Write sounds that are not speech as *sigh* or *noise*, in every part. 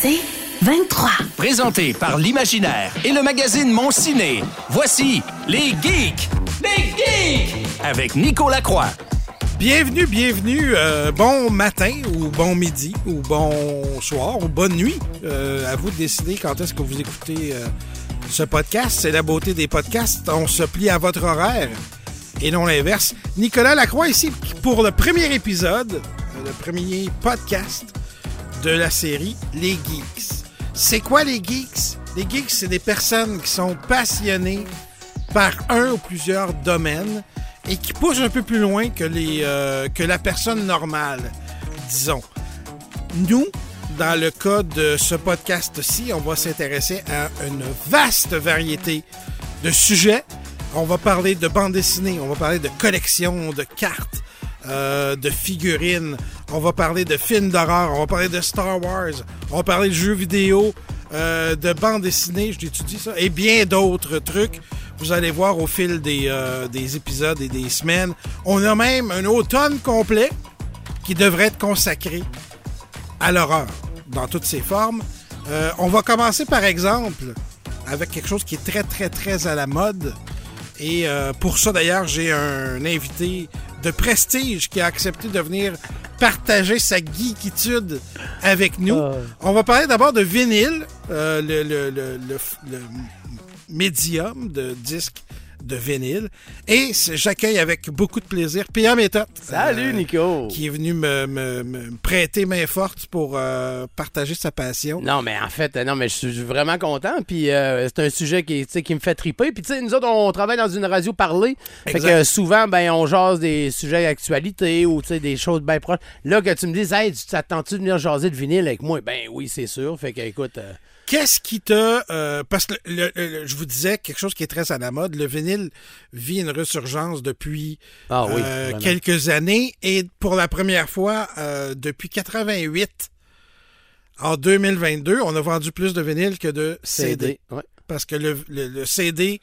C'est 23. Présenté par l'Imaginaire et le magazine Mon Ciné, voici les Geeks! Les Geeks! Avec Nico Lacroix. Bienvenue, bienvenue. euh, bon matin ou bon midi ou bon soir ou bonne nuit. Euh, à vous de décider quand est-ce que vous écoutez euh, ce podcast. C'est la beauté des podcasts. On se plie à votre horaire et non l'inverse. Nicolas Lacroix ici pour le premier épisode, le premier podcast de la série Les Geeks. C'est quoi les geeks? Les geeks, c'est des personnes qui sont passionnées par un ou plusieurs domaines et qui poussent un peu plus loin que, les, euh, que la personne normale, disons. Nous, dans le cas de ce podcast-ci, on va s'intéresser à une vaste variété de sujets. On va parler de bande dessinée, on va parler de collections, de cartes, euh, de figurines, on va parler de films d'horreur, on va parler de Star Wars, on va parler de jeux vidéo, euh, de bande dessinée, je t'étudie ça, et bien d'autres trucs. Vous allez voir au fil des, euh, des épisodes et des semaines. On a même un automne complet qui devrait être consacré à l'horreur dans toutes ses formes. On va commencer par exemple avec quelque chose qui est très très très à la mode. Et pour ça d'ailleurs, j'ai un invité de prestige qui a accepté de venir partager sa geekitude avec nous. On va parler d'abord de vinyle, euh, le, le, le, le, le médium de disque de vinyle. Et j'accueille avec beaucoup de plaisir Pierre Méthode. Salut, euh, Nico. Qui est venu me, me- me prêter main forte pour euh, partager sa passion. Non, mais en fait, euh, non, mais je suis vraiment content. Puis euh, c'est un sujet qui, qui me fait triper. Puis tu sais, nous autres, on travaille dans une radio parlée. Fait que souvent, ben, on jase des sujets d'actualité ou des choses bien proches. Là, que tu me dises, hey, tu t'attends-tu de venir jaser de vinyle avec moi? Ben oui, c'est sûr. Fait que écoute. Qu'est-ce qui te... euh, parce que le- le- je vous disais quelque chose qui est très à la mode. Le vinyle vit une resurgence depuis Ah oui. euh, quelques années et pour la première fois euh, depuis 88 en 2022, on a vendu plus de vinyle que de CD. CD. Ouais. Parce que le, le- CD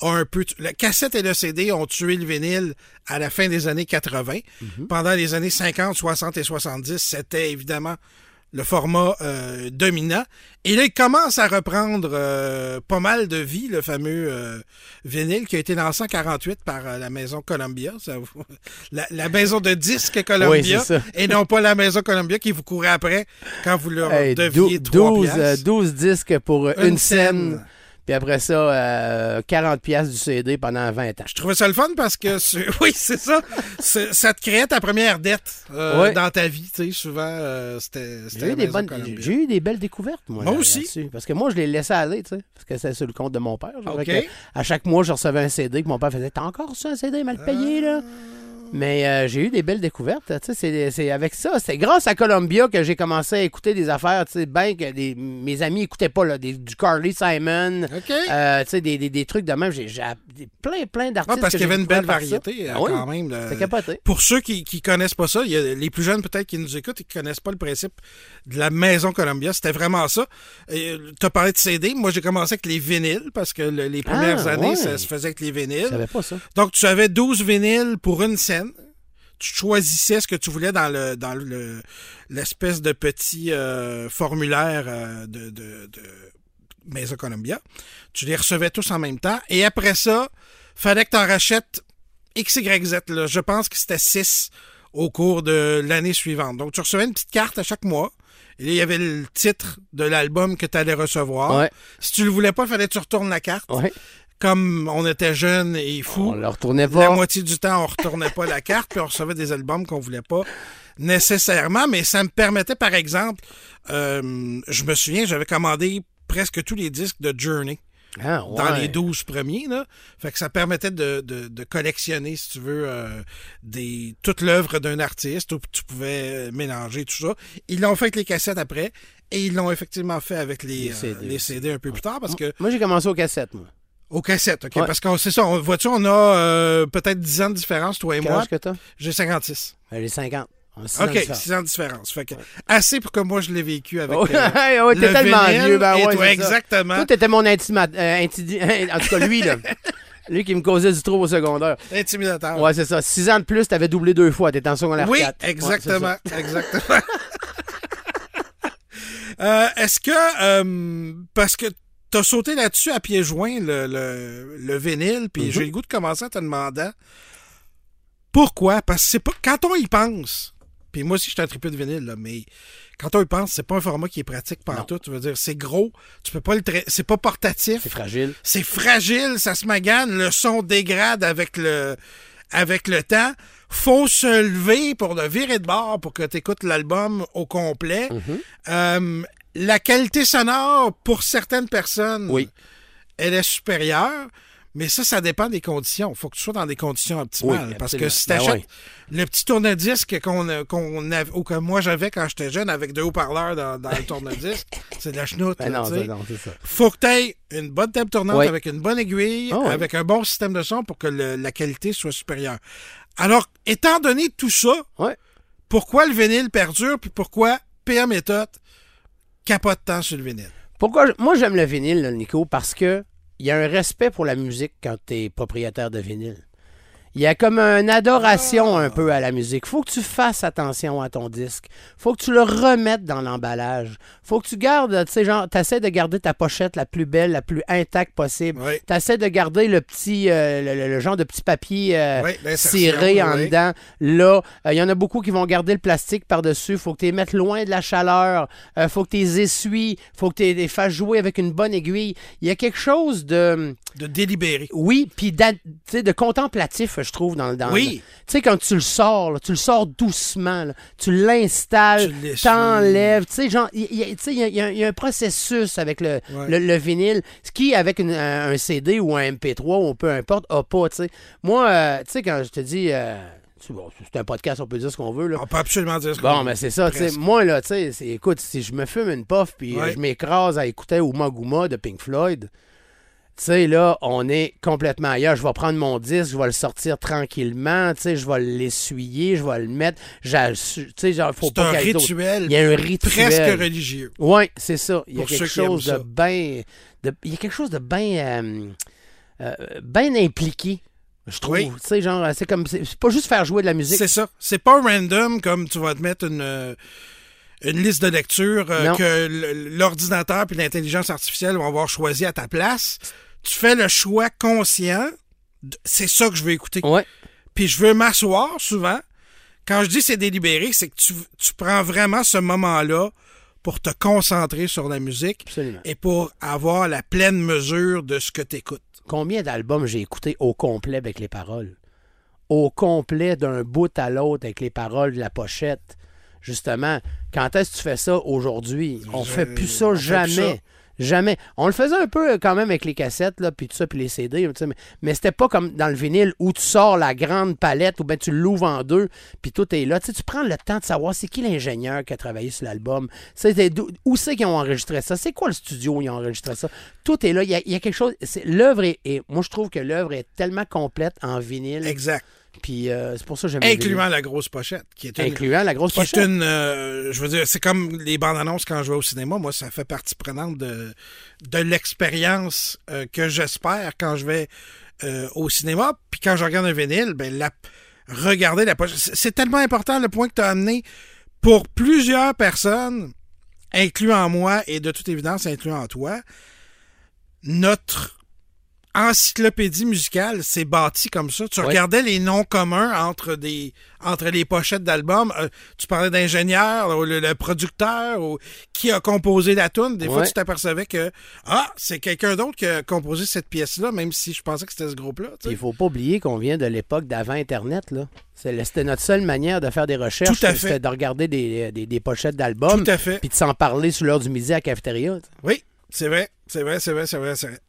a un peu... La cassette et le CD ont tué le vinyle à la fin des années 80. Mhm. Pendant les années 50, 60 et 70, c'était évidemment le format euh, dominant. Et là, il commence à reprendre euh, pas mal de vie, le fameux euh, vinyle qui a été lancé en 48 par euh, la maison Columbia. Ça vous- la, la maison de disques Columbia. Oui, c'est ça. et non pas la maison Columbia qui vous courait après quand vous leur Hey, deviez dou- 3 12, euh, piastres. 12 disques pour Une une, scène. scène. Puis après ça, euh, 40 pièces du CD pendant 20 ans. Je trouvais ça le fun parce que, *laughs* oui, c'est ça. Ça te créait ta première dette euh, dans ta vie. Tu sais, souvent, euh, c'était J'ai eu, des bonnes- j'ai eu des belles découvertes, moi. Moi là- aussi. Parce que moi, je les laissais aller, tu sais. Parce que c'est sur le compte de mon père. genre. OK. Fait que à chaque mois, je recevais un CD que mon père faisait T'as encore ça, un CD mal payé, là Mais euh, j'ai eu des belles découvertes. Tu sais, c'est- avec ça. C'est grâce à Columbia que j'ai commencé à écouter des affaires, bien que des- mes amis écoutaient pas, là. Des, du Carly Simon. Euh, des, des, des trucs de même. J'ai plein, plein Ah, d'artistes. parce qu'il y avait une belle variété euh, Ah oui, quand même. là. Pour ceux qui qui connaissent pas ça, il y a les plus jeunes peut-être qui nous écoutent et qui connaissent pas le principe de la maison Columbia. C'était vraiment ça. Tu as parlé de CD. Moi, j'ai commencé avec les vinyles parce que le- les premières Ah, années, ouais. ça se faisait avec les Je vinyles. savais pas ça. Donc, tu avais 12 vinyles pour une scène. Tu choisissais ce que tu voulais dans le dans le l'espèce de petit euh, formulaire euh, de, de, de Maison Columbia. Tu les recevais tous en même temps. Et après ça, fallait que tu en rachètes XYZ. Là. Je pense que c'était 6 au cours de l'année suivante. Donc, tu recevais une petite carte à chaque mois. Et là, il y avait le titre de l'album que tu allais recevoir. Ouais. Si tu le voulais pas, il fallait que tu retournes la carte. Ouais. Comme on était jeunes et fous, On le retournait la moitié du temps, on retournait pas la carte, puis on recevait des albums qu'on voulait pas nécessairement, mais ça me permettait, par exemple, euh, je me souviens, j'avais commandé presque tous les disques de Journey Ah, dans les 12 premiers, là. Fait que ça permettait de, de, de collectionner, si tu veux, euh, des, toute l'œuvre d'un artiste, où tu pouvais mélanger tout ça. Ils l'ont fait avec les cassettes après, et ils l'ont effectivement fait avec les, Les euh, CD les CD un peu plus tard, parce que Moi, j'ai commencé aux cassettes, moi. Aux cassettes, OK? Ouais. Parce que c'est ça, on, vois-tu, on a euh, peut-être 10 ans de différence, toi et Quel moi. âge que t'as? J'ai 56. Ben, J'ai 50. On a six ans de OK, différence. 6 ans de différence. Fait que assez pour que moi je l'ai vécu avec Oh, euh, ouais, le tellement vieux, ben ouais, toi, exactement. Toi, t'étais mon intima... euh, intidi- *laughs* En tout cas, lui, là. *laughs* lui qui me causait du trouble au secondaire. Intimidateur. Ouais, c'est ça. Six ans de plus, t'avais doublé deux fois. T'étais en secondaire oui, 4. Ouais, exactement, *laughs* exactement. Euh, Est-ce que, euh, parce que t'as sauté là-dessus à pieds joints le, le, le vinyle, puis Mhm. j'ai le goût de commencer en te demandant pourquoi? Parce que c'est pas, quand on y pense, puis moi aussi je suis un triple de vinyle, là, mais quand on y pense, c'est pas un format qui est pratique tout. Tu veux dire, c'est gros, tu peux pas le c'est pas portatif. C'est fragile. c'est fragile, ça se magane, le son dégrade avec le avec le temps. Faut se lever pour le virer de bord pour que tu écoutes l'album au complet. Mhm. Euh, la qualité sonore, pour certaines personnes, Oui. elle est supérieure. Mais ça, ça dépend des conditions. Il faut que tu sois dans des conditions optimales. Oui, parce que si tu Ben ouais. le petit tourne-disque qu'on qu'on avait, ou que moi j'avais quand j'étais jeune avec deux haut-parleurs dans, dans le tourne-disque, *laughs* c'est de la chenoute. Ben non, c'est- non, c'est ça. Faut que tu aies une bonne table tournante Oui. avec une bonne aiguille, Ah oui. avec un bon système de son pour que le- la qualité soit supérieure. Alors, étant donné tout ça, pourquoi le vinyle perdure, puis pourquoi PA Méthode capote tant sur le vinyle? Pourquoi moi j'aime le vinyle, Nico, parce que il y a un respect pour la musique quand tu es propriétaire de vinyle. Il y a comme une adoration un peu à la musique. Faut que tu fasses attention à ton disque. Faut que tu le remettes dans l'emballage. Faut que tu gardes, tu sais, genre, t'essaies de garder ta pochette la plus belle, la plus intacte possible. Oui. T'essaies de garder le petit, euh, le, le- le genre de petit papier euh, Oui, ciré en oui. dedans. Là, euh, il y en a beaucoup qui vont garder le plastique par-dessus. Faut que tu les mettes loin de la chaleur. Faut que tu les essuies. Faut que tu les fasses jouer avec une bonne aiguille. Il y a quelque chose de... De délibéré. Oui, puis de contemplatif, je trouve, dans, dans Oui. Tu sais, quand tu le sors, là, tu le sors doucement, là, tu l'installes, t'enlèves. Tu sais, genre, il y, a- y y y un processus avec le, Ouais. le, le vinyle, ce qui, avec une- un, un CD ou un MP3 ou peu importe, a pas, tu sais. Moi, euh, tu sais, quand je te dis... euh, c'est bon, c'est un podcast, on peut dire ce qu'on veut, là. On peut absolument dire ce qu'on Bon, veut. mais c'est ça, tu sais. Presque. Moi, là, tu sais, écoute, si je me fume une puff puis euh, Ouais. je m'écrase à écouter Uma Guma de Pink Floyd, tu sais, là, on est complètement ailleurs. Je vais prendre mon disque, je vais le sortir tranquillement, tu sais, je vais l'essuyer, je vais le mettre. Tu sais, genre, faut C'est pas un rituel Il y a un rituel. presque religieux. Oui, c'est ça. Il y a quelque chose de bien. Il y a quelque chose de bien. bien impliqué, je trouve. Oui. Tu sais, genre, c'est comme. C'est pas juste faire jouer de la musique. C'est ça. C'est pas random comme tu vas te mettre une, euh, une liste de lecture euh, que l'ordinateur puis l'intelligence artificielle vont avoir choisi à ta place. Tu fais le choix conscient. C'est ça que je veux écouter. Ouais. Puis je veux m'asseoir souvent. Quand je dis c'est délibéré, c'est que tu, tu prends vraiment ce moment-là pour te concentrer sur la musique Absolument. et pour avoir la pleine mesure de ce que tu écoutes. Combien d'albums j'ai écouté au complet avec les paroles? Au complet d'un bout à l'autre avec les paroles de la pochette. Justement, quand est-ce que tu fais ça aujourd'hui? On Je- fait plus on ça fait plus jamais. ça. Jamais. On le faisait un peu euh, quand même avec les cassettes, là, puis tout ça, puis les CD, mais, mais c'était pas comme dans le vinyle où tu sors la grande palette ou bien tu l'ouvres en deux, puis tout est là. Tu prends le temps de savoir c'est qui l'ingénieur qui a travaillé sur l'album, où c'est qu'ils ont enregistré ça, c'est quoi le studio où ils ont enregistré ça? Tout est là. Il y a, quelque chose. L'œuvre est, est- Moi, je trouve que l'œuvre est tellement complète en vinyle. Exact. Puis euh, c'est pour ça que j'aime. Incluant la grosse pochette, qui est une, Incluant la grosse qui est pochette. une, euh, je veux dire, c'est comme les bandes annonces quand je vais au cinéma. Moi, ça fait partie prenante de, de l'expérience euh, que j'espère quand je vais au cinéma. Puis quand je regarde un vinyle, ben, la, regarder la pochette. C'est tellement important le point que tu as amené pour plusieurs personnes, incluant moi et de toute évidence incluant toi. Notre encyclopédie musicale s'est bâtie comme ça. Tu regardais les noms communs entre des entre les pochettes d'albums. Euh, tu parlais d'ingénieur, ou le, le producteur, ou qui a composé la tune. Des fois, tu t'apercevais que ah, c'est quelqu'un d'autre qui a composé cette pièce-là, même si je pensais que c'était ce groupe-là. Il faut pas oublier qu'on vient de l'époque d'avant Internet. là. C'est- C'était notre seule manière de faire des recherches. Tout à fait. C'était de regarder des, des- des pochettes d'albums Tout à fait. puis de s'en parler sur l'heure du midi à la cafétéria. Oui, c'est vrai, c'est vrai, c'est vrai, c'est vrai, c'est vrai.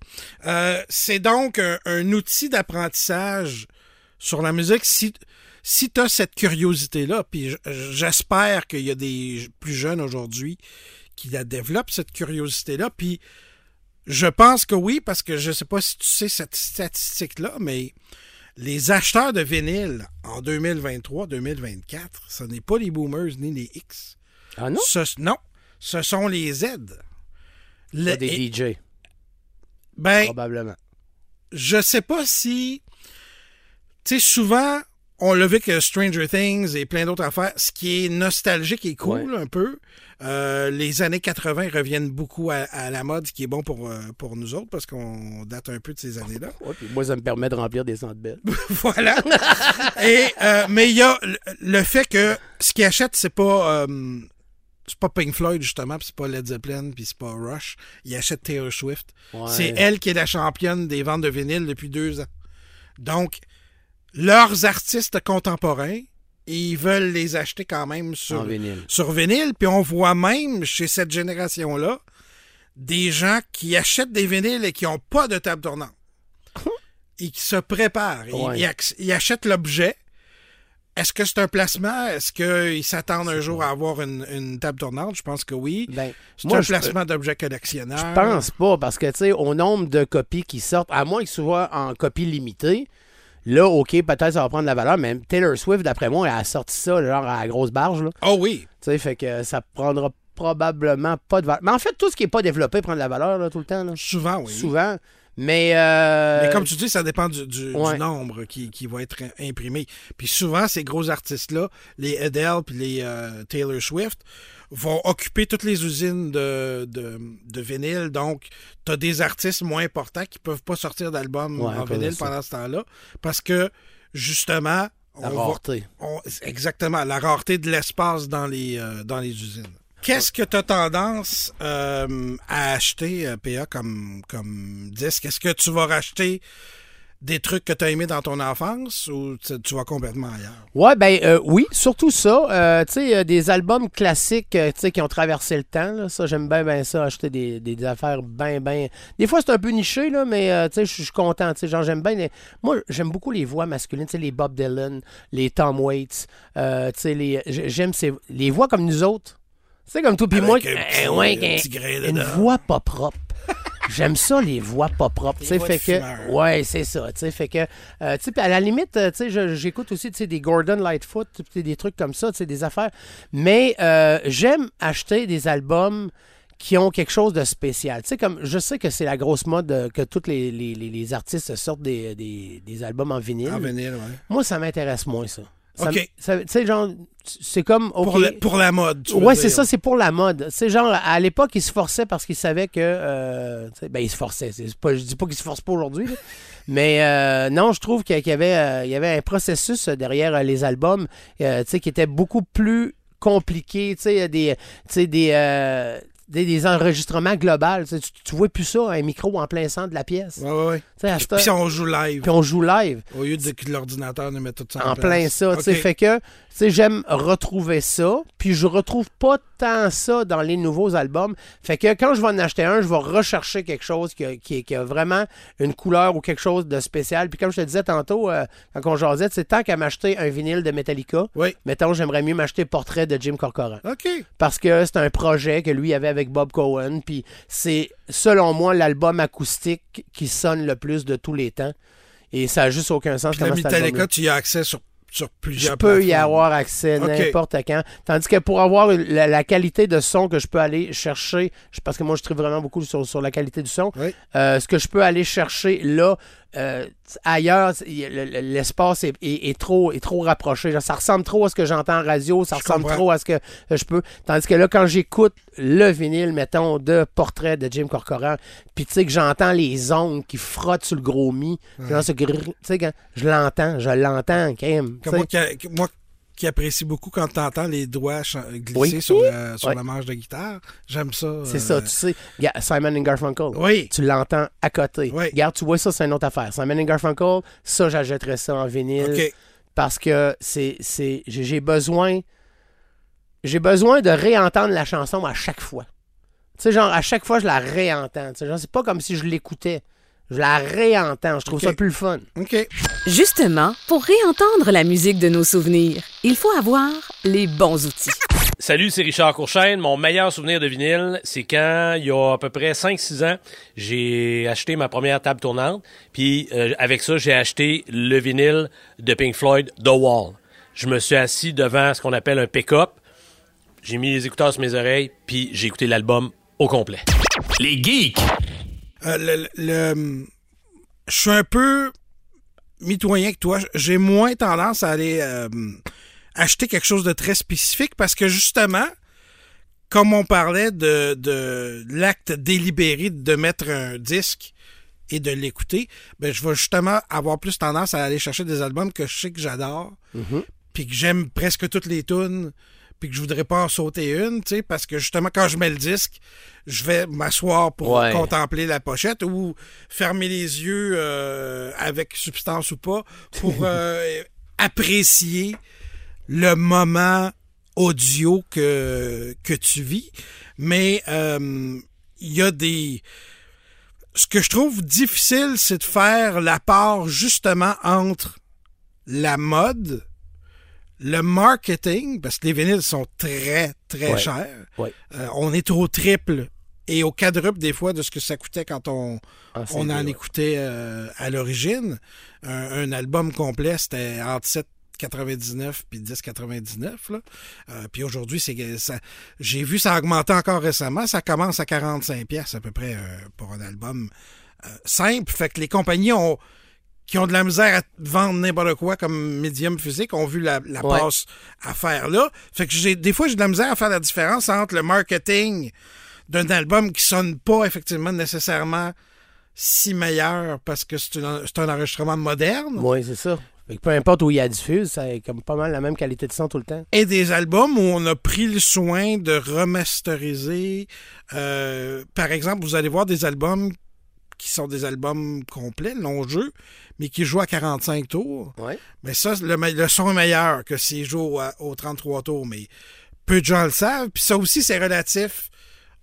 Euh, c'est donc un, un outil d'apprentissage sur la musique. Si, si tu as cette curiosité-là, puis j'espère qu'il y a des plus jeunes aujourd'hui qui la développent, cette curiosité-là, puis je pense que oui, parce que je sais pas si tu sais cette statistique-là, mais les acheteurs de vinyle en 2023-2024, ce n'est pas les boomers ni les X. Ah non? Ce- non, ce sont les Z. Le- Pas des et- DJ, ben, probablement. je sais pas si. Tu sais, souvent, on l'a vu que Stranger Things et plein d'autres affaires, ce qui est nostalgique et cool un peu. Euh, les années 80 reviennent beaucoup à, à, la mode, ce qui est bon pour, euh, pour nous autres parce qu'on date un peu de ces années-là. Ouais, puis moi, ça me permet de remplir des centres belles. *laughs* voilà. Et, euh, mais il y a le- le fait que ce qu'ils achètent, c'est pas. C'est pas Pink Floyd, justement, puis c'est pas Led Zeppelin, puis c'est pas Rush. Ils achètent Taylor Swift. Ouais. C'est elle qui est la championne des ventes de vinyle depuis deux ans. Donc, leurs artistes contemporains, ils veulent les acheter quand même En sur, vinyle. sur vinyle. Puis on voit même chez cette génération-là des gens qui achètent des vinyles et qui n'ont pas de table tournante. *laughs* et qui se préparent. Ouais. Ils achètent l'objet. Est-ce que c'est un placement? Est-ce qu'ils s'attendent un jour à avoir une, une table tournante? Je pense que oui. Ben, C'est un placement d'objet collectionneur. Je pense pas, parce que, tu sais, au nombre de copies qui sortent, à moins que ce soit en copie limitée, là, OK, peut-être ça va prendre de la valeur, mais Taylor Swift, d'après moi, elle a sorti ça, genre, à la grosse barge, là. Oh oui. Tu sais, fait que ça prendra probablement pas de valeur. Mais en fait, tout ce qui est pas développé prend de la valeur, là, tout le temps, là. Souvent, oui. Souvent. Mais, euh, Mais comme tu dis, ça dépend du, du- du nombre qui, qui va être imprimé. Puis souvent, ces gros artistes-là, les Adele puis les euh, Taylor Swift, vont occuper toutes les usines de, de, de vinyle. Donc, tu as des artistes moins importants qui peuvent pas sortir d'album Ouais, en vinyle pendant ce temps-là. Parce que, justement, la on va- rareté. on- exactement, la rareté de l'espace dans les, euh, dans les usines. Qu'est-ce que tu as tendance euh, à acheter, euh, PA, comme, comme disque? Est-ce que tu vas racheter des trucs que tu as aimés dans ton enfance ou tu, vas complètement ailleurs? Ouais, ben euh, oui, surtout ça. Tu sais, des albums classiques qui ont traversé le temps. ça, j'aime bien, bien ça, acheter des, des, affaires bien, bien. Des fois, c'est un peu niché, là, mais tu sais, je suis- content. Genre, j'aime bien. Moi, j'aime beaucoup les voix masculines, les Bob Dylan, les Tom Waits. tu sais, les... j'aime ces... les voix comme nous autres. Tu sais, comme toi puis moi, un petit- ouais, un qu'un- petit grain une dedans. voix pas propre. J'aime ça, les voix pas propres. Tu sais, fait que. Ouais, c'est ça. Tu sais, fait que. euh, tu sais, à la limite, euh, tu sais, j'écoute aussi, tu sais, des Gordon Lightfoot, tu sais, des trucs comme ça, tu sais, des affaires. Mais euh, j'aime acheter des albums qui ont quelque chose de spécial. Tu sais, comme je sais que c'est la grosse mode euh, que tous les, les, les- les artistes sortent des, des, des albums en vinyle. En vinyle, ouais. Moi, ça m'intéresse moins, ça. OK. Tu sais, genre, c'est comme. Pour, la, pour la mode. tu Ouais, c'est ça, c'est pour la mode. C'est genre, à l'époque, ils se forçaient parce qu'ils savaient que. euh, ben, ils se forçaient. Pas, je dis pas qu'ils se forcent pas aujourd'hui, *laughs* mais euh, non, je trouve qu'il y avait, euh, il y avait un processus derrière euh, les albums tu sais, qui était beaucoup plus compliqué. Tu sais, des, tu sais, des, des, des enregistrements globaux. Tu, tu, vois plus ça, un micro en plein centre de la pièce. Cette heure- Puis on joue live. puis on joue live Au lieu de que l'ordinateur nous mette tout ça en, en place. plein ça. tu sais, OK. Fait que j'aime retrouver ça. Puis je retrouve pas tant ça dans les nouveaux albums. Fait que quand je vais en acheter un, je vais rechercher quelque chose qui a, qui, qui a vraiment une couleur ou quelque chose de spécial. Puis comme je te disais tantôt, euh, quand on jasait, c'est tant qu'à m'acheter un vinyle de Metallica. Oui. Mettons, j'aimerais mieux m'acheter Portrait de Jim Corcoran. OK. Parce que c'est un projet que lui avait avec Bob Cohen. Puis c'est, selon moi, l'album acoustique qui sonne le plus de tous les temps. Et ça a juste aucun sens. Puis la. Metallica, tu y as accès sur, sur plusieurs Je peux y avoir accès n'importe quand. Tandis que pour avoir la, la qualité de son que je peux aller chercher, parce que moi je trouve vraiment beaucoup sur, sur la qualité du son, Oui. euh, ce que je peux aller chercher là, euh, ailleurs, l'espace est, est- est trop, est trop rapproché. Genre, ça ressemble trop à ce que j'entends en radio, ça Je ressemble comprends. trop à ce que je peux. Tandis que là, quand j'écoute le vinyle, mettons, de portrait de Jim Corcoran, puis tu sais que j'entends les ongles qui frottent sur le gros mi, genre ce grrr, quand je l'entends, je l'entends, quand même. Moi, moi qui apprécie beaucoup quand tu entends les doigts glisser Oui. sur, la, sur la manche de guitare. J'aime ça. C'est euh, ça, tu sais. Simon and Garfunkel. Oui. Tu l'entends à côté. Regarde, tu vois ça, c'est une autre affaire. Simon and Garfunkel, ça, j'achèterais ça en vinyle. Parce que c'est, j'ai besoin. J'ai besoin de réentendre la chanson à chaque fois. Tu sais, genre, à chaque fois, je la réentends. Tu sais, genre, c'est pas comme si je l'écoutais. Je la réentends. Je trouve ça plus le fun. OK. Justement, pour réentendre la musique de nos souvenirs, il faut avoir les bons outils. Salut, c'est Richard Courchaine. Mon meilleur souvenir de vinyle, c'est quand, il y a à peu près 5-6 ans, j'ai acheté ma première table tournante. Puis euh, avec ça, j'ai acheté le vinyle de Pink Floyd, The Wall. Je me suis assis devant ce qu'on appelle un pick-up. J'ai mis les écouteurs sur mes oreilles, puis j'ai écouté l'album au complet. Les geeks. Euh, le, le- je suis un peu mitoyen que toi. J'ai moins tendance à aller euh, acheter quelque chose de très spécifique parce que justement, comme on parlait de, de l'acte délibéré de mettre un disque et de l'écouter, ben je vais justement avoir plus tendance à aller chercher des albums que je sais que j'adore, puis que j'aime presque toutes les tunes, puis que je voudrais pas en sauter une, tu sais, parce que justement quand je mets le disque, je vais m'asseoir pour Ouais. contempler la pochette ou fermer les yeux euh, avec substance ou pas pour *laughs* euh, apprécier le moment audio que, que tu vis. Mais euh, il y a des... Ce que je trouve difficile, c'est de faire la part justement entre la mode, le marketing, parce que les vinyles sont très, très Ouais. chers. Ouais. Euh, on est au triple et au quadruple des fois de ce que ça coûtait quand on, Ah, on en écoutait euh, à l'origine. Un, un album complet, c'était entre 7,99 puis 10,99. Là. Euh, puis aujourd'hui, c'est ça. J'ai vu ça augmenter encore récemment. Ça commence à 45 pièces à peu près euh, pour un album euh, simple. Fait que les compagnies ont qui ont de la misère à vendre n'importe quoi comme médium physique ont vu la, la Ouais. passe à faire là. Fait que j'ai des fois j'ai de la misère à faire la différence entre le marketing d'un album qui sonne pas effectivement nécessairement si meilleur parce que c'est un, enregistrement moderne Oui, c'est ça. Fait que peu importe où il y a diffuse, ça est comme pas mal la même qualité de son tout le temps. et des albums où on a pris le soin de remasteriser. Euh, par exemple, vous allez voir des albums qui sont des albums complets, longs jeux, mais qui jouent à 45 tours. Ouais. Mais ça, le, son est meilleur que s'il joue à- aux 33 tours, mais peu de gens le savent. Puis ça aussi, c'est relatif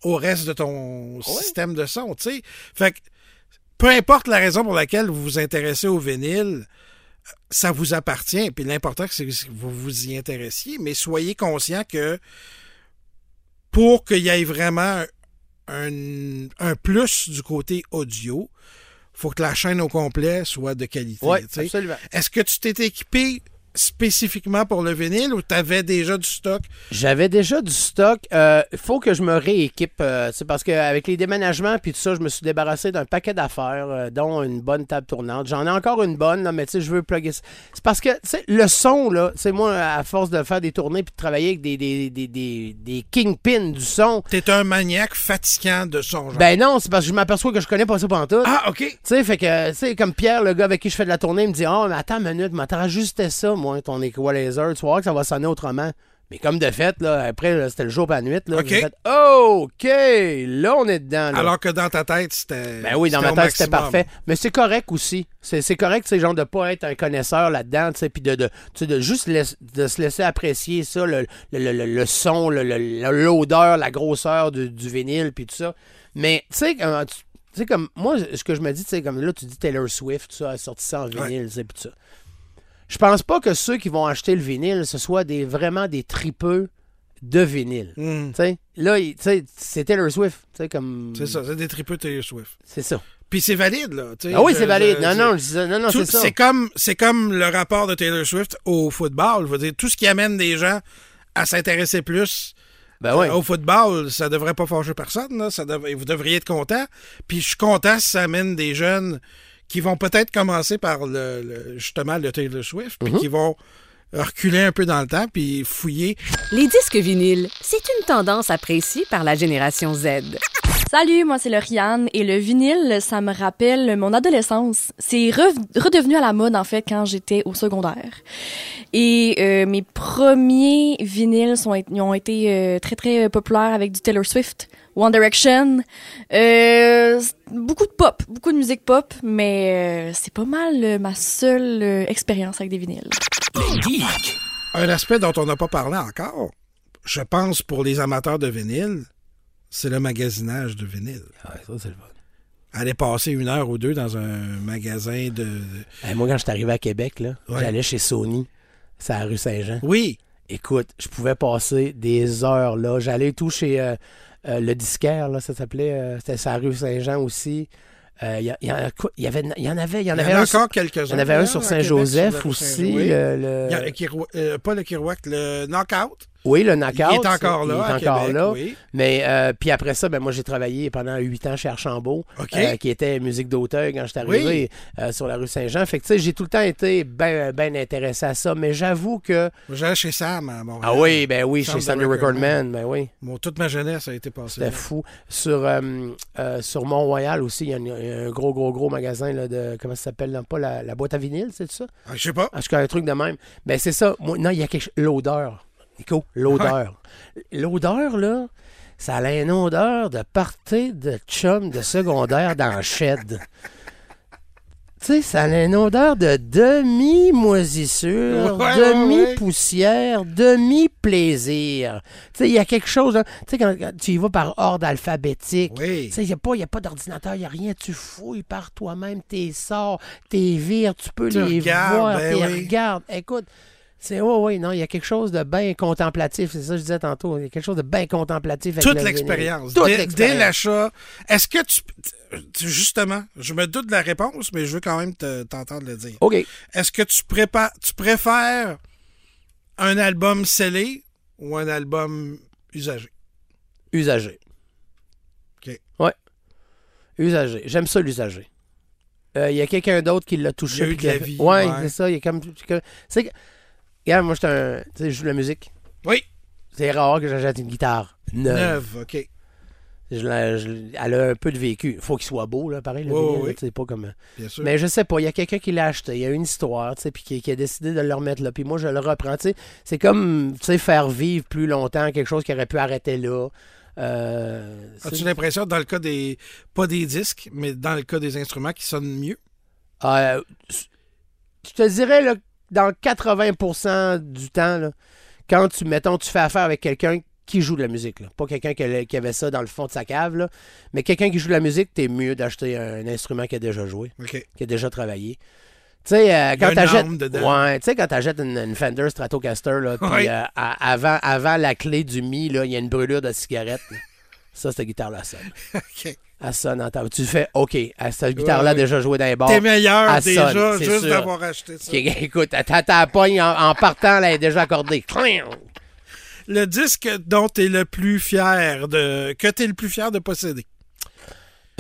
au reste de ton système de son, tu sais. Fait que, peu importe la raison pour laquelle vous vous intéressez au vinyle, ça vous appartient. Puis l'important, c'est que vous vous y intéressiez, mais soyez conscient que pour qu'il y ait vraiment un, un plus du côté audio, faut que la chaîne au complet soit de qualité. Oui, absolument. Est-ce que tu t'es équipé spécifiquement pour le vinyle ou tu avais déjà du stock? J'avais déjà du stock. Il faut que je me rééquipe. euh, c'est parce qu'avec les déménagements puis tout ça, je me suis débarrassé d'un paquet d'affaires, euh, dont une bonne table tournante. J'en ai encore une bonne, là, mais tu sais, je veux plugger ça. C'est parce que, tu sais, le son, là, sais, moi, à force de faire des tournées puis de travailler avec des, des, des, des, des kingpins du son, T'es un maniaque fatigant de son genre. ben non, c'est parce que je m'aperçois que je connais pas ça pantoute. ah, OK. Tu sais, fait que, tu sais, comme Pierre, le gars avec qui je fais de la tournée, il me dit Oh, mais attends une minute, mais t'as rajusté ça, moi, ton equalizer, tu voir que ça va sonner autrement. Mais comme de fait, là, après, c'était le jour pas la nuit, là. OK. j'ai fait, OK, là, on est dedans, là. Alors que dans ta tête, c'était. ben oui, dans ma tête, c'était parfait. Mais c'est correct aussi. C'est c'est correct, c'est genre de pas être un connaisseur là-dedans, puis de, de, de juste laisse- de se laisser apprécier ça, le, le, le- le- le son, le- le- l'odeur, la grosseur du, du vinyle, puis tout ça. Mais, tu sais, comme, tu sais, comme, moi, ce que je me dis, tu sais, comme là, tu dis Taylor Swift, ça, a sorti ça en vinyle, sais, puis tout ça. Je pense pas que ceux qui vont acheter le vinyle, ce soit des, vraiment des tripeux de vinyle. Hmm. Là, c'est Taylor Swift, comme... C'est ça, c'est des tripeux Taylor Swift. C'est ça. Puis c'est valide, là. Ah oui, c'est valide. je- Non, non, je disais- non, non, Tout- c'est ça. C'est comme, c'est comme le rapport de Taylor Swift au football. Je veux dire, tout ce qui amène des gens à s'intéresser plus Ben oui. euh, au football, ça devrait pas fâcher personne. Là. Ça dev- vous devriez être content. Puis je suis content si ça amène des jeunes qui vont peut-être commencer par le, le- justement le Taylor Swift, Mhm. puis qui vont reculer un peu dans le temps, puis fouiller. Les disques vinyles, c'est une tendance appréciée par la génération Z. Salut, moi c'est Lauriane et le vinyle, ça me rappelle mon adolescence. C'est redevenu à la mode en fait quand j'étais au secondaire. Et euh, mes premiers vinyles sont, ils ont été euh, très très populaires avec du Taylor Swift, One Direction, euh, beaucoup de pop, beaucoup de musique pop, mais euh, c'est pas mal euh, ma seule euh, expérience avec des vinyles. Un aspect dont on n'a pas parlé encore, je pense pour les amateurs de vinyle, c'est le magasinage de vinyle. Ouais, ça, c'est le fun. Aller passer une heure ou deux dans un magasin de... Hey, moi, quand je suis arrivé à Québec, là, Ouais. j'allais chez Sony, c'est à la rue Saint-Jean. Oui, Écoute, je pouvais passer des heures là. J'allais tout chez euh, euh, le disquaire, là, ça s'appelait. euh, C'était la rue Saint-Jean aussi. Euh, Il y, y en y avait, il y en avait, il y en il y avait en a un sur- encore quelques-uns. il y en avait un sur Saint-Joseph aussi. Le- le- Il y a le Kirwa- euh, pas le Kirouac, le Knockout. Oui, le knockout. Il est encore là. Il est encore Québec, là. oui. Mais euh, puis après ça, ben moi j'ai travaillé pendant huit ans chez Archambault, euh, qui était musique d'auteur quand je suis arrivé euh, sur la rue Saint-Jean. Fait que tu sais, j'ai tout le temps été bien ben intéressé à ça. Mais j'avoue que Moi, J'allais chez Sam à Montréal. ah oui, ben oui, Sam chez the Sunday Record Record Man, ben oui, Bon, toute ma jeunesse a été passée. c'était fou. Sur sur Mont-Royal aussi, il y a un gros gros gros magasin là, de comment ça s'appelle, pas la, la boîte à vinyle, c'est ça? Ah, je sais pas. Ah, je un truc de même. Ben, c'est ça. Moi, non, il y a quelque chose. L'odeur. Nico, l'odeur. L'odeur, là, ça a une odeur de party de chum de secondaire dans le shed. Tu sais, ça a une odeur de demi-moisissure, Ouais, ouais, demi-poussière, demi-plaisir. Tu sais, il y a quelque chose. hein. Tu sais, quand, quand tu y vas par ordre alphabétique, Oui. tu sais, il n'y a pas, y a pas d'ordinateur, il n'y a rien. Tu fouilles par toi-même tes sorts, tes vires, tu peux Tu les regardes, voir, ben tu oui. regardes. Écoute, c'est, oui, oui, non, il y a quelque chose de bien contemplatif. C'est ça que je disais tantôt. Il y a quelque chose de bien contemplatif avec Toute l'expérience. Dès, l'achat. Est-ce que tu, tu- Justement, je me doute de la réponse, mais je veux quand même te- t'entendre le dire. OK. Est-ce que tu, prépa- tu préfères un album scellé ou un album usagé? Usagé. OK. Ouais. Usagé. J'aime ça, l'usager. Euh, Il y a quelqu'un d'autre qui l'a touché. Il y a eu puis de qui la vie, Ouais, ouais. c'est ça. Il y a comme. C'est. Regarde, moi, un. Je joue de la musique. Oui. C'est rare que j'achète une guitare neuve. Neuf, OK. Je la- je- elle a un peu de vécu. faut qu'il soit beau, là, pareil. Le vinyle, là, pas comme. Bien sûr. Mais je sais pas, il y a quelqu'un qui l'a acheté, il y a une histoire, tu sais, puis qui, qui a décidé de le remettre là, puis moi je le reprends, tu sais. C'est comme, tu sais, faire vivre plus longtemps quelque chose qui aurait pu arrêter là. Euh, As-tu l'impression, dans le cas des. Pas des disques, mais dans le cas des instruments qui sonnent mieux? Euh, je te dirais, là, dans 80% du temps, là, quand tu, mettons, tu fais affaire avec quelqu'un qui joue de la musique, là. pas quelqu'un qui, avait ça dans le fond de sa cave, là, mais quelqu'un qui joue de la musique, t'es mieux d'acheter un instrument qui a déjà joué. Qui a déjà travaillé. Tu sais, euh, quand t'achètes. Ouais, tu sais, quand t'achètes une, une Fender Stratocaster, là, Ouais. euh, à- avant, avant la clé du Mi, il y a une brûlure de cigarette. Ça, cette guitare-là sonne. *laughs* OK. Elle sonne en Tu fais, OK, à cette guitare-là a Ouais. déjà joué dans les bars. T'es meilleur elle déjà, sonne, juste d'avoir acheté ça. Écoute, ta pogne en, en partant, elle est déjà accordée. Le disque dont t'es le plus fier de. que t'es le plus fier de posséder.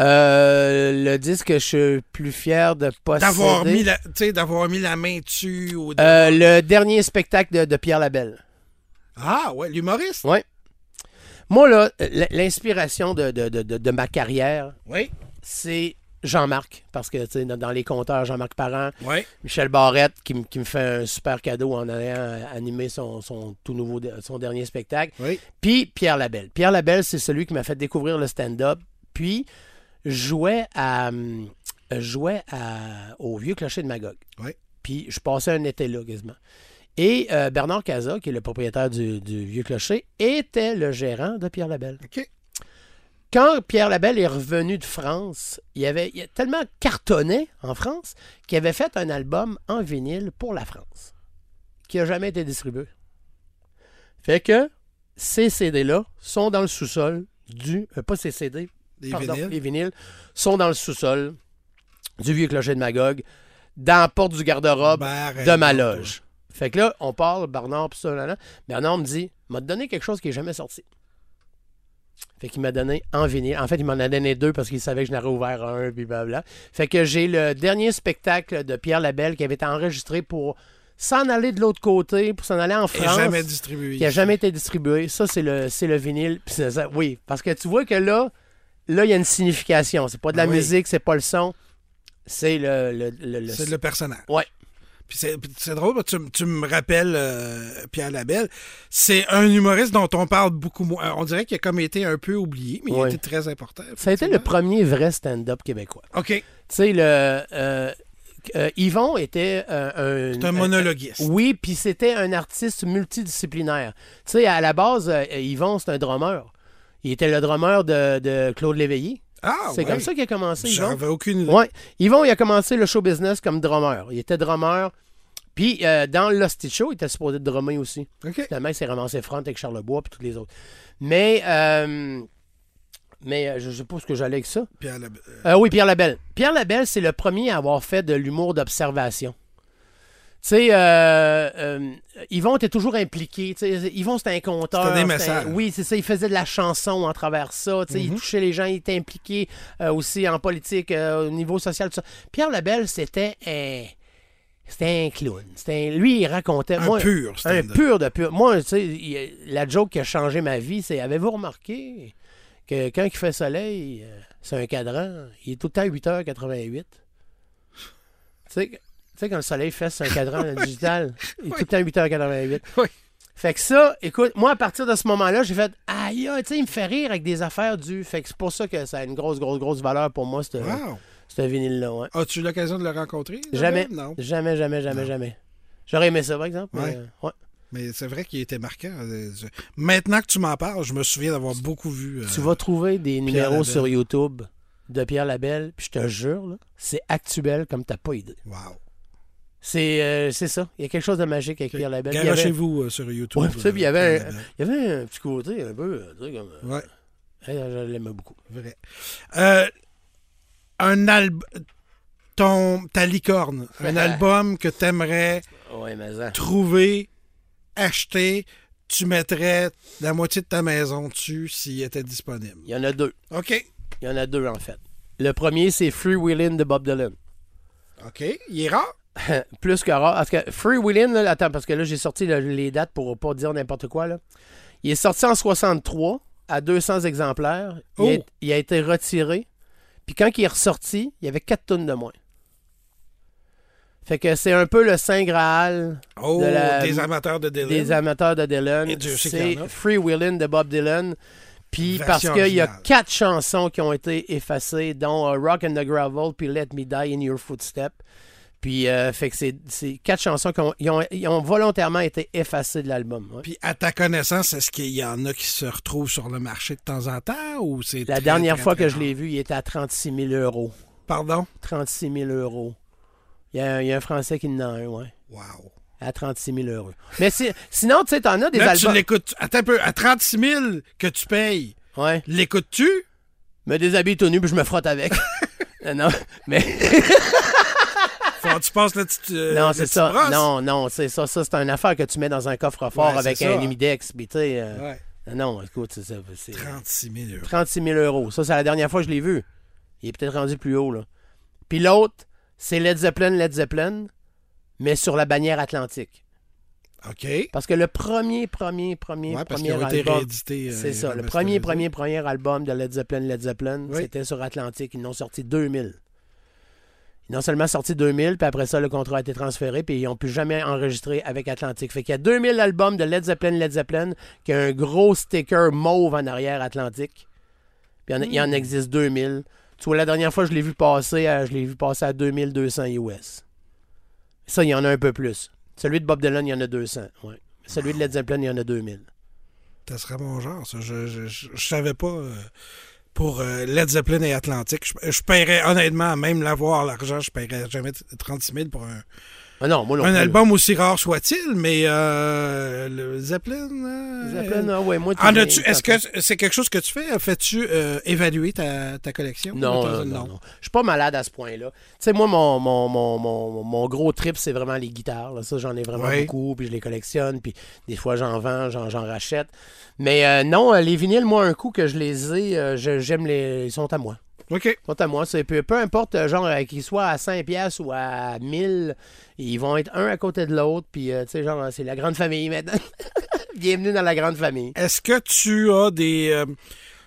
Euh, le disque que je suis plus fier de posséder. D'avoir mis, la, tu sais, d'avoir mis la main dessus. Ou de- Euh, le dernier spectacle de, de Pierre Labelle. Ah, ouais, l'humoriste. Ouais. Moi, là, l'inspiration de, de, de, de- ma carrière, Oui. c'est Jean-Marc. Parce que, tu sais, dans les compteurs, Jean-Marc Parent, Oui. Michel Barrette, qui, qui me fait un super cadeau en allant animer son, son tout nouveau, son dernier spectacle. Oui. Puis Pierre Labelle. Pierre Labelle, c'est celui qui m'a fait découvrir le stand-up. Puis, je jouais à, je jouais à, au Vieux Clocher de Magog. Oui. Puis, je passais un été là, quasiment. Et euh, Bernard Casa, qui est le propriétaire du, du Vieux Clocher, était le gérant de Pierre Labelle. Quand Pierre Labelle est revenu de France, il avait il a tellement cartonné en France qu'il avait fait un album en vinyle pour la France, qui n'a jamais été distribué. Fait que ces CD-là sont dans le sous-sol du... euh, pas ces CD, Des pardon, vinyles. les vinyles sont dans le sous-sol du vieux clocher de Magog, dans la porte du garde-robe Ben, de ma loge. Fait que là, on parle, Bernard, pis ça, là, là. Bernard me dit, m'a donné quelque chose qui n'est jamais sorti. Fait qu'il m'a donné en vinyle. En fait, il m'en a donné deux parce qu'il savait que je n'aurais ouvert un, puis blablabla. Fait que j'ai le dernier spectacle de Pierre Labelle qui avait été enregistré pour s'en aller de l'autre côté, pour s'en aller en Et France jamais distribué. qui a jamais été distribué. Ça, c'est le, c'est le vinyle. Ça- oui, parce que tu vois que là, là, il y a une signification. C'est pas de la Oui. musique, c'est pas le son. C'est le, le, le- le- C'est le personnage. Ouais. Puis c'est, drôle, tu, tu me rappelles euh, Pierre Labelle. C'est un humoriste dont on parle beaucoup moins. Euh, On dirait qu'il a comme été un peu oublié, mais il a été très important. Ça a été le premier vrai stand-up québécois. OK. Tu sais, le. euh, euh, Yvon était euh, un. C'est un monologuiste. oui, puis c'était un artiste multidisciplinaire. Tu sais, à la base, Yvon, c'est un drummer. Il était le drummer de, de Claude Léveillé. Ah, c'est ouais. comme ça qu'il a commencé, Yvon. J'avais aucune idée. Ouais. Yvon, il a commencé le show business comme drummer. Il était drummer. Puis euh, dans l'Hostie Show, il était supposé de drummer aussi. OK. Finalement, il s'est ramassé front avec Charlebois et tous les autres. Mais, euh, mais euh, je sais pas ce que j'allais avec ça. Pierre Labelle. Euh, oui, Pierre Labelle. Pierre Labelle, c'est le premier à avoir fait de l'humour d'observation. Sais, euh, euh, Yvon était toujours impliqué. Yvon, c'était un conteur. C'était des messages. Oui, c'est ça. Il faisait de la chanson en travers ça. sais, Mhm. Il touchait les gens. Il était impliqué euh, aussi en politique, euh, au niveau social. Tout ça. Pierre Labelle, c'était un... C'était un clown. C'était un- Lui, il racontait... Un moi, pur Un pur de pur. Moi, tu sais, il- la joke qui a changé ma vie, c'est avez-vous remarqué que quand il fait soleil, c'est un cadran, il est tout le temps 8h88. Tu sais, sais, quand le soleil fait, c'est un cadran *laughs* digital, il est tout le temps 8h88. Oui. Fait que ça, écoute, moi, à partir de ce moment-là, j'ai fait Aïe, tu sais, il me fait rire avec des affaires du. Fait que c'est pour ça que ça a une grosse, grosse, grosse valeur pour moi, ce Wow. vinyle-là. ouais. As-tu eu l'occasion de le rencontrer? Jamais. Non. Jamais, jamais, jamais, Non. jamais. J'aurais aimé ça, par exemple. mais, euh, ouais. Mais c'est vrai qu'il était marquant. Euh, Maintenant que tu m'en parles, je me souviens d'avoir beaucoup vu. euh, Tu vas trouver des numéros Labelle. sur YouTube de Pierre Labelle, puis je te jure, c'est actuel comme t'as pas idée. Wow. C'est euh, c'est ça. Il y a quelque chose de magique avec Pierre Labelle. Avait, Garochez-vous euh, sur YouTube. Ouais, ça, puis il y avait euh, un- il y avait un petit côté un peu, euh, comme... euh, Ouais, je l'aimais beaucoup. vrai. Euh, un album. Ton, ta licorne, *laughs* un album que t'aimerais Ouais, trouver, acheter, tu mettrais la moitié de ta maison dessus s'il était disponible. Il y en a deux. OK. Il y en a deux, en fait. Le premier, c'est Free Willin' de Bob Dylan. OK. Il est rare? *laughs* Plus que rare. Parce que Free Willin', là, attends, parce que là, j'ai sorti le- les dates pour pas dire n'importe quoi. Là. Il est sorti en 63 à 200 exemplaires. Il, a, Oh! il a été retiré. Puis quand il est ressorti, il y avait 4 tonnes de moins. Fait que c'est un peu le Saint Graal Oh, De la- des amateurs de Dylan. des amateurs de Dylan. C'est. Free Willin' de Bob Dylan. Puis parce qu'il y a quatre chansons qui ont été effacées, dont euh, Rock and the Gravel, puis Let Me Die in Your Footstep. Puis, euh, fait que c'est quatre chansons qui ont, ils ont, ils ont volontairement été effacées de l'album. ouais. Puis à ta connaissance, est-ce qu'il y en a qui se retrouvent sur le marché de temps en temps ou c'est La très, dernière très, fois très que je l'ai vu, il était à 36 000 euros. Pardon? 36 000 euros. Il y, a, un- il y a un Français qui en a un, ouais. Wow. À 36 000 euros. Mais si- sinon, tu sais, t'en as des Là, tu albums. l'écoutes. Attends un peu. À 36 000 que tu payes, Ouais. l'écoutes-tu? Me déshabille tout nu, puis je me frotte avec. *laughs* Non, mais. *laughs* Faut tu passes le petit. euh, Non, c'est ça. brosse? Non, non, c'est ça. Ça, c'est une affaire que tu mets dans un coffre-fort Ouais, avec un humidex. Puis, tu sais. euh, Ouais. Non, écoute, c'est ça. C'est 36 000 euros. 36 000 euros. Ça, c'est la dernière fois que je l'ai vu. Il est peut-être rendu plus haut, là. Puis l'autre, c'est Led Zeppelin, Led Zeppelin, mais sur la bannière atlantique. OK. Parce que le premier, premier, premier, Ouais, premier album. euh, C'est ça. Le premier, premier, premier album de Led Zeppelin, Led Zeppelin, Oui. c'était sur Atlantique. Ils n'ont sorti 2000. Ils n'ont seulement sorti 2000, puis après ça, le contrat a été transféré, puis ils n'ont plus jamais enregistré avec Atlantique. Fait qu'il y a 2000 albums de Led Zeppelin, Led Zeppelin, qui a un gros sticker mauve en arrière Atlantique. Puis il y en, en existe 2000. Tu vois, la dernière fois, je l'ai vu passer à, je l'ai vu passer à 2200 US. Ça, il y en a un peu plus. Celui de Bob Dylan, il y en a 200. Ouais. Celui de Led Zeppelin, il y en a 2000. Ça serait mon genre, ça. Je, je, je, je savais pas. euh, pour euh, Led Zeppelin et Atlantique, je, je paierais, honnêtement, même l'avoir, l'argent, je paierais jamais 36 000 pour un, Ah non, moi non un plus. album aussi rare soit-il, mais euh, le Zeppelin. euh, Zeppelin, ah ouais, moi, tu En viens- as-tu, est-ce que c'est quelque chose que tu fais? Fais-tu euh, évaluer ta, ta collection? Non, non, non, non. Je suis pas malade à ce point-là. Tu sais, moi, mon, mon, mon, mon, mon gros trip, c'est vraiment les guitares. là. Ça, j'en ai vraiment Ouais. beaucoup, puis je les collectionne, puis des fois, j'en vends, j'en, j'en rachète. Mais euh, non, euh, les vinyles, moi, un coup que je les ai, je- j'aime les... Ils sont à moi. OK. Sont à moi. C'est, peu, peu importe, euh, genre, euh, qu'ils soient à 5 pièces ou à 1000, ils vont être un à côté de l'autre, puis, euh, tu sais, genre, c'est la grande famille maintenant. *laughs* Bienvenue dans la grande famille. Est-ce que tu as des. euh,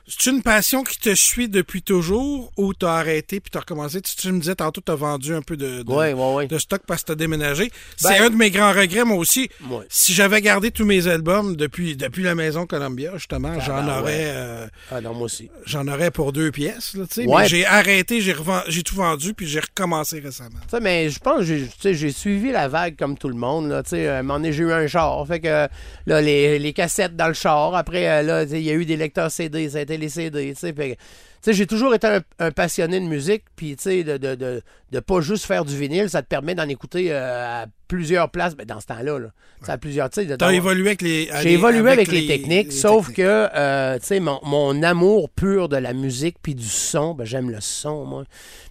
c'est une passion qui te suit depuis toujours ou t'as arrêté puis t'as recommencé? Tu, tu me disais tantôt que t'as vendu un peu de, de, Ouais, ouais, ouais. de stock parce que t'as déménagé. Ben- c'est un de mes grands regrets, moi aussi. Si j'avais gardé tous mes albums depuis, depuis la maison Columbia, justement, j'en ben aurais ouais. euh, Ah non, moi aussi. j'en aurais pour deux pièces. Là, tu sais. Ouais. Mais j'ai arrêté, j'ai, j'ai tout vendu puis j'ai recommencé récemment. Tu sais, mais je pense que j'ai- tu sais, j'ai suivi la vague comme tout le monde. Là, tu sais, donné, j'ai eu un char. Fait que là, les, les cassettes dans le char. Après, euh, là, il y a eu des lecteurs CD. Ça a été les CD, tu sais. J'ai toujours été un, un passionné de musique, puis tu sais, de, de, de, de pas juste faire du vinyle, ça te permet d'en écouter euh, à plusieurs places, ben, dans ce temps-là, là. À plusieurs, tu sais, T'as évolué avec les. j'ai évolué avec, les, les- techniques, les sauf techniques. que, euh, tu sais, mon, mon amour pur de la musique puis du son, ben, j'aime le son, moi.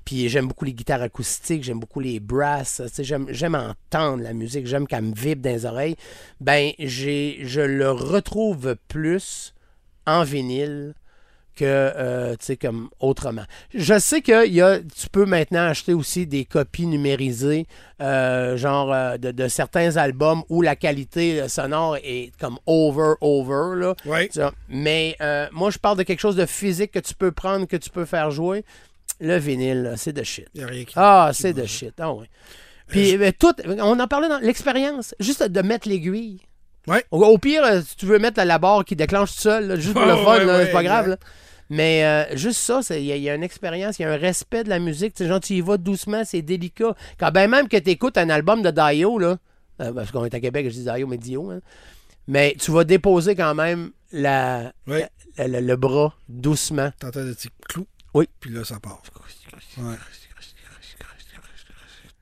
Puis j'aime beaucoup les guitares acoustiques, j'aime beaucoup les brasses, tu sais, j'aime, j'aime entendre la musique, j'aime qu'elle me vibre dans les oreilles. Ben, j'ai, je le retrouve plus en vinyle que, euh, tu sais, comme autrement. Je sais que y a, tu peux maintenant acheter aussi des copies numérisées, euh, genre euh, de, de certains albums où la qualité sonore est comme over, over, là. Ouais. Mais moi, je parle de quelque chose de physique que tu peux prendre, que tu peux faire jouer. Le vinyle, c'est de shit. Y a rien qui- Ah, c'est de shit. Ah ouais. Puis tout, on en parlait dans l'expérience, juste de mettre l'aiguille. Ouais. Au, au pire, euh, si tu veux mettre la, la barre qui déclenche tout seul, là, juste pour le *laughs* fun, ouais, là, ouais, c'est pas grave. là. Mais euh, juste ça, c'est- il y, a- il y a une expérience, il y a un respect de la musique. Tu sais, genre, tu y vas doucement, c'est délicat. Quand ben même que tu écoutes un album de Dio, là, euh, parce qu'on est à Québec, je dis Dio, mais Dio, hein, mais tu vas déposer quand même la, Ouais. la- la- le bras doucement. T'entends des petits clous. Oui. Puis là, ça part. Ouais.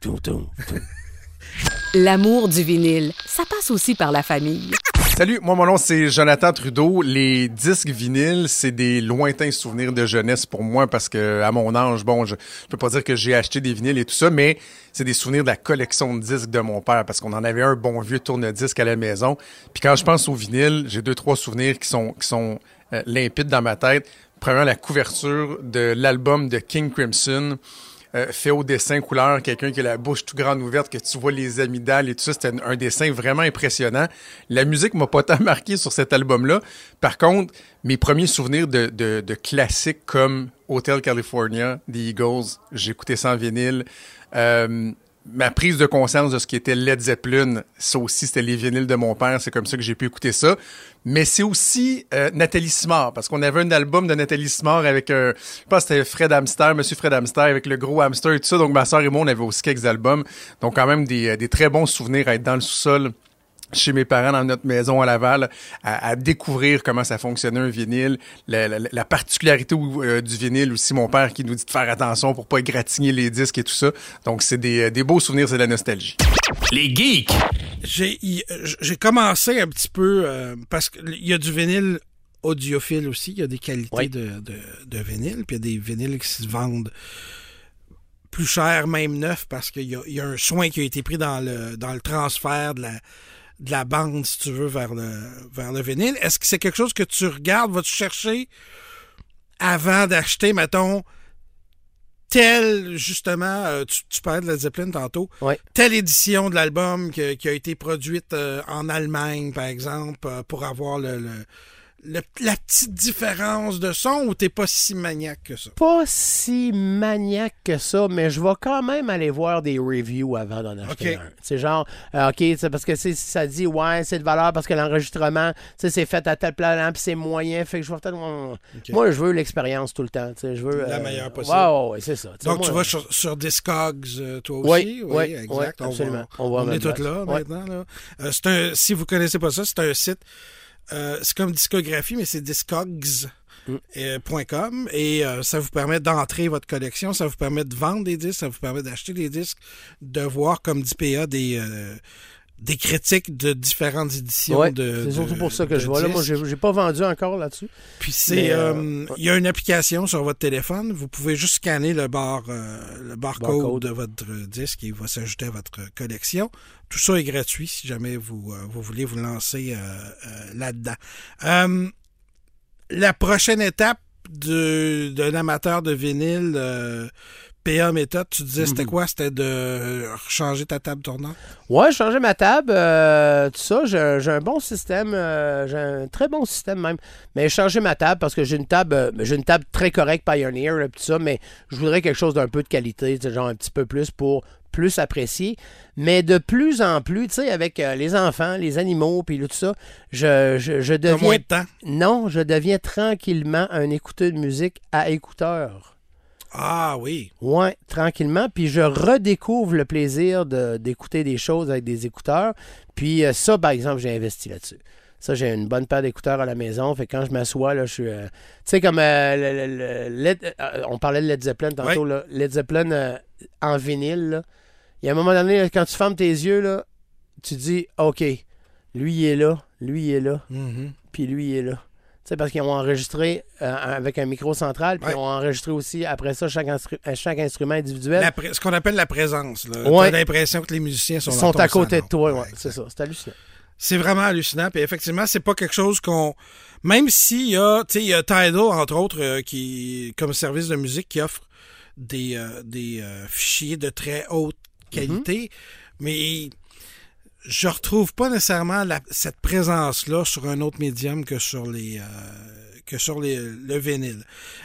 Tout, tout, tout. L'amour du vinyle, ça passe aussi par la famille. Salut, moi mon nom c'est Jonathan Trudeau. Les disques vinyles, c'est des lointains souvenirs de jeunesse pour moi parce que à mon âge, bon, je, peux pas dire que j'ai acheté des vinyles et tout ça, mais c'est des souvenirs de la collection de disques de mon père parce qu'on en avait un bon vieux tourne-disque à la maison. Puis quand je pense au vinyle, j'ai deux trois souvenirs qui sont qui sont euh, limpides dans ma tête. Premièrement, la couverture de l'album de King Crimson. Euh, fait au dessin couleur, quelqu'un qui a la bouche tout grande ouverte, que tu vois les amygdales et tout ça. C'était un, dessin vraiment impressionnant. La musique m'a pas *laughs* tant marqué sur cet album-là. Par contre, mes premiers souvenirs de, de, de classiques comme Hotel California, The Eagles, j'écoutais ça en vinyle. Euh, ma prise de conscience de ce qui était Led Zeppelin, ça aussi, c'était les vinyles de mon père. C'est comme ça que j'ai pu écouter ça. Mais c'est aussi euh, Nathalie Simard, parce qu'on avait un album de Nathalie Simard avec, un, je pense c'était Fred Hamster, Monsieur Fred Hamster, avec le gros hamster et tout ça. Donc ma soeur et moi, on avait aussi quelques albums. Donc quand même des, euh, des très bons souvenirs à être dans le sous-sol chez mes parents dans notre maison à Laval, à, à découvrir comment ça fonctionnait un vinyle, la, la- la particularité euh, du vinyle aussi, mon père qui nous dit de faire attention pour pas égratigner les disques et tout ça. Donc c'est des, euh, des beaux souvenirs, c'est de la nostalgie. Les geeks. J'ai commencé un petit peu euh, parce qu'il y a du vinyle audiophile aussi. Il y a des qualités Oui. de, de, de vinyle. Puis il y a des vinyles qui se vendent plus cher, même neuf, parce qu'il y a, il y a un soin qui a été pris dans le, dans le transfert de la, de la bande, si tu veux, vers le, vers le vinyle. Est-ce que c'est quelque chose que tu regardes, vas-tu chercher avant d'acheter, mettons, telle, justement, euh, tu, tu parlais de la Zeppelin tantôt, Ouais. telle édition de l'album qui a été produite euh, en Allemagne, par exemple, euh, pour avoir le, le- le- la petite différence de son ou t'es pas si maniaque que ça? Pas si maniaque que ça, mais je vais quand même aller voir des reviews avant d'en acheter un. C'est genre, euh, OK, c'est parce que ça dit, ouais, c'est de valeur parce que l'enregistrement, c'est fait à tel plan, puis c'est moyen, fait que je vais peut-être. Moi, je veux l'expérience tout le temps, je veux. La euh, meilleure possible. Ouais, c'est ça. Donc moi, tu vas sur, sur Discogs, euh, toi Oui, aussi? oui, exact. oui, On va- absolument. On, va on est tous là maintenant. Là. Euh, un, si vous connaissez pas ça, c'est un site. Euh, c'est comme discographie, mais c'est discogs. Mm. euh, .com et euh, ça vous permet d'entrer votre collection, ça vous permet de vendre des disques, ça vous permet d'acheter des disques, de voir comme dit PA des, euh, des critiques de différentes éditions Ouais, de c'est surtout pour ça que je vois là. Moi, j'ai pas vendu encore là-dessus. Puis c'est, euh, euh, il y a une application sur votre téléphone. Vous pouvez juste scanner le bar, euh, le barcode Barcode. de votre disque et il va s'ajouter à votre collection. Tout ça est gratuit si jamais vous, vous voulez vous lancer là-dedans. La prochaine étape de- d'un amateur de vinyle, PA méthode, tu disais Mhm. c'était quoi? C'était de changer ta table tournante? Ouais, changé ma table, euh, tout ça. J'ai un bon système, euh, j'ai un très bon système même. Mais changé ma table parce que j'ai une table, euh, j'ai une table très correcte Pioneer, là, tout ça, mais je voudrais quelque chose d'un peu de qualité, genre un petit peu plus pour plus apprécier. Mais de plus en plus, tu sais, avec euh, les enfants, les animaux, puis tout ça, je, je, je T'as moins deviens... de temps? Non, je deviens tranquillement un écouteur de musique à écouteurs. Ah oui. Ouais, tranquillement. Puis je redécouvre le plaisir de- d'écouter des choses avec des écouteurs. Puis euh, ça, par exemple, j'ai investi là-dessus. Ça, j'ai une bonne paire d'écouteurs à la maison. Fait que quand je m'assois, là, je suis. euh, tu sais, comme euh, le- le- le- Led- euh, on parlait de Led Zeppelin tantôt, là. Led Zeppelin en vinyle, là. Il y a un moment donné, là, quand tu fermes tes yeux, là, tu dis OK, lui il est là, lui il est là, Mhm. puis lui il est là. Sais, parce qu'ils ont enregistré euh, avec un micro central, puis Ouais. ils ont enregistré aussi après ça chaque, instru- euh, chaque instrument individuel. La ce qu'on appelle la présence. Là. Ouais. T'as l'impression que les musiciens sont, Ils à côté de toi, ouais, c'est ça. C'est hallucinant. C'est vraiment hallucinant. Puis effectivement, c'est pas quelque chose qu'on. Même s'il y a, tu sais, il y a Tidal, entre autres, euh, qui, comme service de musique, qui offre des, euh, des fichiers de très haute qualité, mais je retrouve pas nécessairement cette présence-là sur un autre médium que sur les. euh, que sur le vinyle.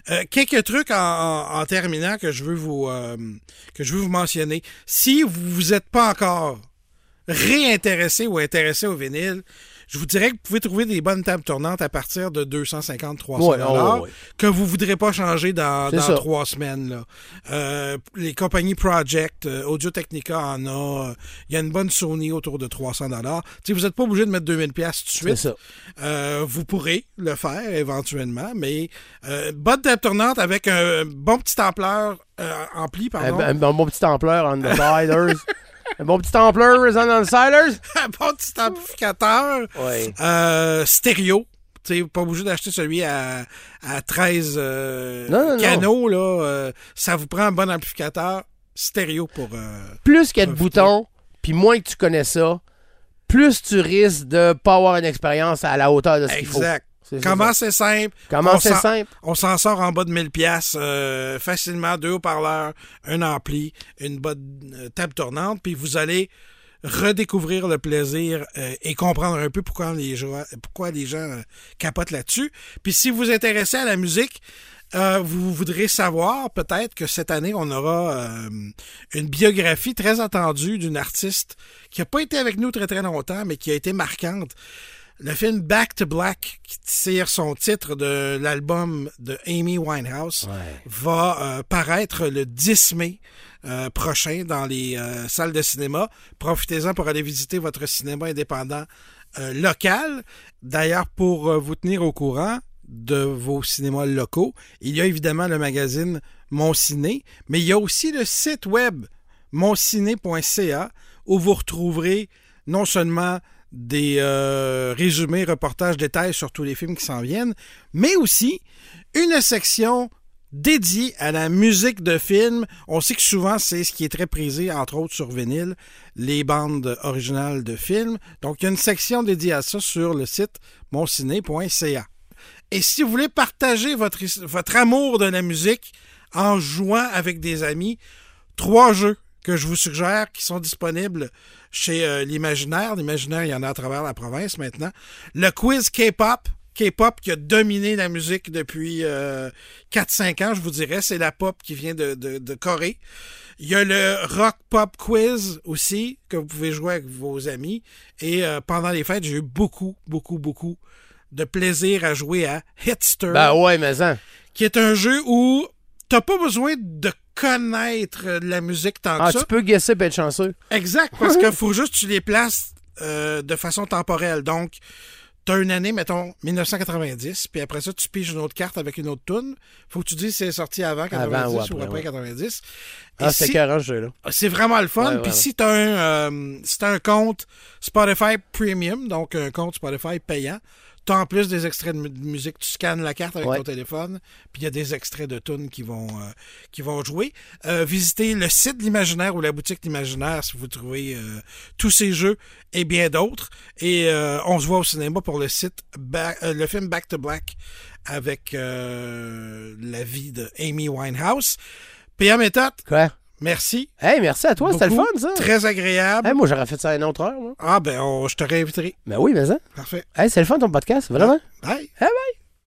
Euh, quelques trucs en terminant que je veux vous euh, que je veux vous mentionner. Si vous vous êtes pas encore réintéressé ou intéressé au vinyle, je vous dirais que vous pouvez trouver des bonnes tables tournantes à partir de 250-300 Ouais, oh, que vous voudrez pas changer dans, trois semaines. Là. Euh, les compagnies Project, euh, Audio Technica en a. euh, Il y a une bonne Sony autour de 300 dollars. Vous n'êtes pas obligé de mettre 2000 pièces tout de suite. ça. Euh, vous pourrez le faire éventuellement, mais euh, bonne table tournante avec un bon petit ampleur ampli, Un, pardon. un bon petit ampleur on the. *laughs* un bon petit ampleur on the siders. un bon petit amplificateur. Ouais. Euh, stéréo. Tu sais, pas obligé d'acheter celui à, à 13 euh, Non, non, non. canaux. Là, Euh, ça vous prend un bon amplificateur stéréo pour... euh, Plus qu'il y a de boutons, puis moins que tu connais ça, plus tu risques de pas avoir une expérience à la hauteur de ce qu'il faut. exact. Comment c'est simple? Comment on c'est s'en- simple? On s'en sort en bas de 1000 pièces euh, facilement, deux haut-parleurs, un ampli, une bonne euh, table tournante, puis vous allez redécouvrir le plaisir euh, et comprendre un peu pourquoi les gens, pourquoi les gens euh, capotent là-dessus. Puis si vous vous intéressez à la musique, euh, vous voudrez savoir peut-être que cette année, on aura euh, une biographie très attendue d'une artiste qui n'a pas été avec nous très très longtemps, mais qui a été marquante. Le film Back to Black, qui tire son titre de l'album de Amy Winehouse, va euh, paraître le 10 mai euh, prochain dans les euh, salles de cinéma. Profitez-en pour aller visiter votre cinéma indépendant euh, local. D'ailleurs, pour vous tenir au courant de vos cinémas locaux, il y a évidemment le magazine Mon Ciné, mais il y a aussi le site web monciné.ca où vous retrouverez non seulement des euh, résumés, reportages, détails sur tous les films qui s'en viennent, mais aussi une section dédiée à la musique de film. On sait que souvent, c'est ce qui est très prisé, entre autres sur vinyle, les bandes originales de films. Donc, il y a une section dédiée à ça sur le site monciné.ca. Et si vous voulez partager votre, amour de la musique en jouant avec des amis, trois jeux que je vous suggère qui sont disponibles chez euh, l'Imaginaire. L'Imaginaire, il y en a à travers la province maintenant. Le quiz K-pop. K-pop qui a dominé la musique depuis euh, 4-5 ans, je vous dirais. C'est la pop qui vient de, de, de Corée. Il y a le Rock Pop Quiz aussi, que vous pouvez jouer avec vos amis. Et euh, pendant les fêtes, j'ai eu beaucoup, beaucoup, beaucoup de plaisir à jouer à Hitster Ben ouais, mais ça. qui est un jeu où t'as pas besoin de connaître la musique tant Ah, que ça. tu peux guesser être chanceux. Exact, parce qu'il faut juste que tu les places euh, de façon temporelle. Donc, t'as une année, mettons, 1990, puis après ça, tu piges une autre carte avec une autre tune. Faut que tu dises si c'est sorti avant 90 Avant ou ou après, ouais. 90. Et Ah, c'est si- jeu-là. c'est vraiment le fun. Puis si t'as un, euh, si t'as un compte Spotify Premium, donc un compte Spotify payant, t'as en plus des extraits de mu- de musique. Tu scannes la carte avec Ouais. ton téléphone, puis il y a des extraits de tunes qui vont, euh, qui vont jouer. Euh, visitez le site de l'Imaginaire ou la boutique de l'Imaginaire si vous trouvez euh, tous ces jeux et bien d'autres. Et euh, on se voit au cinéma pour le site, Ba- euh, le film Back to Black avec euh, la vie de Amy Winehouse. PA Méthode, Quoi? Merci. Hey, merci à toi, c'était le fun, ça. Très agréable. Hey, moi, j'aurais fait ça à une autre heure, moi. Ah, ben, on- je te réinviterai. Ben oui, mais ça. Parfait. Hey, c'est le fun, ton podcast, vraiment. Bye. Ah, bye.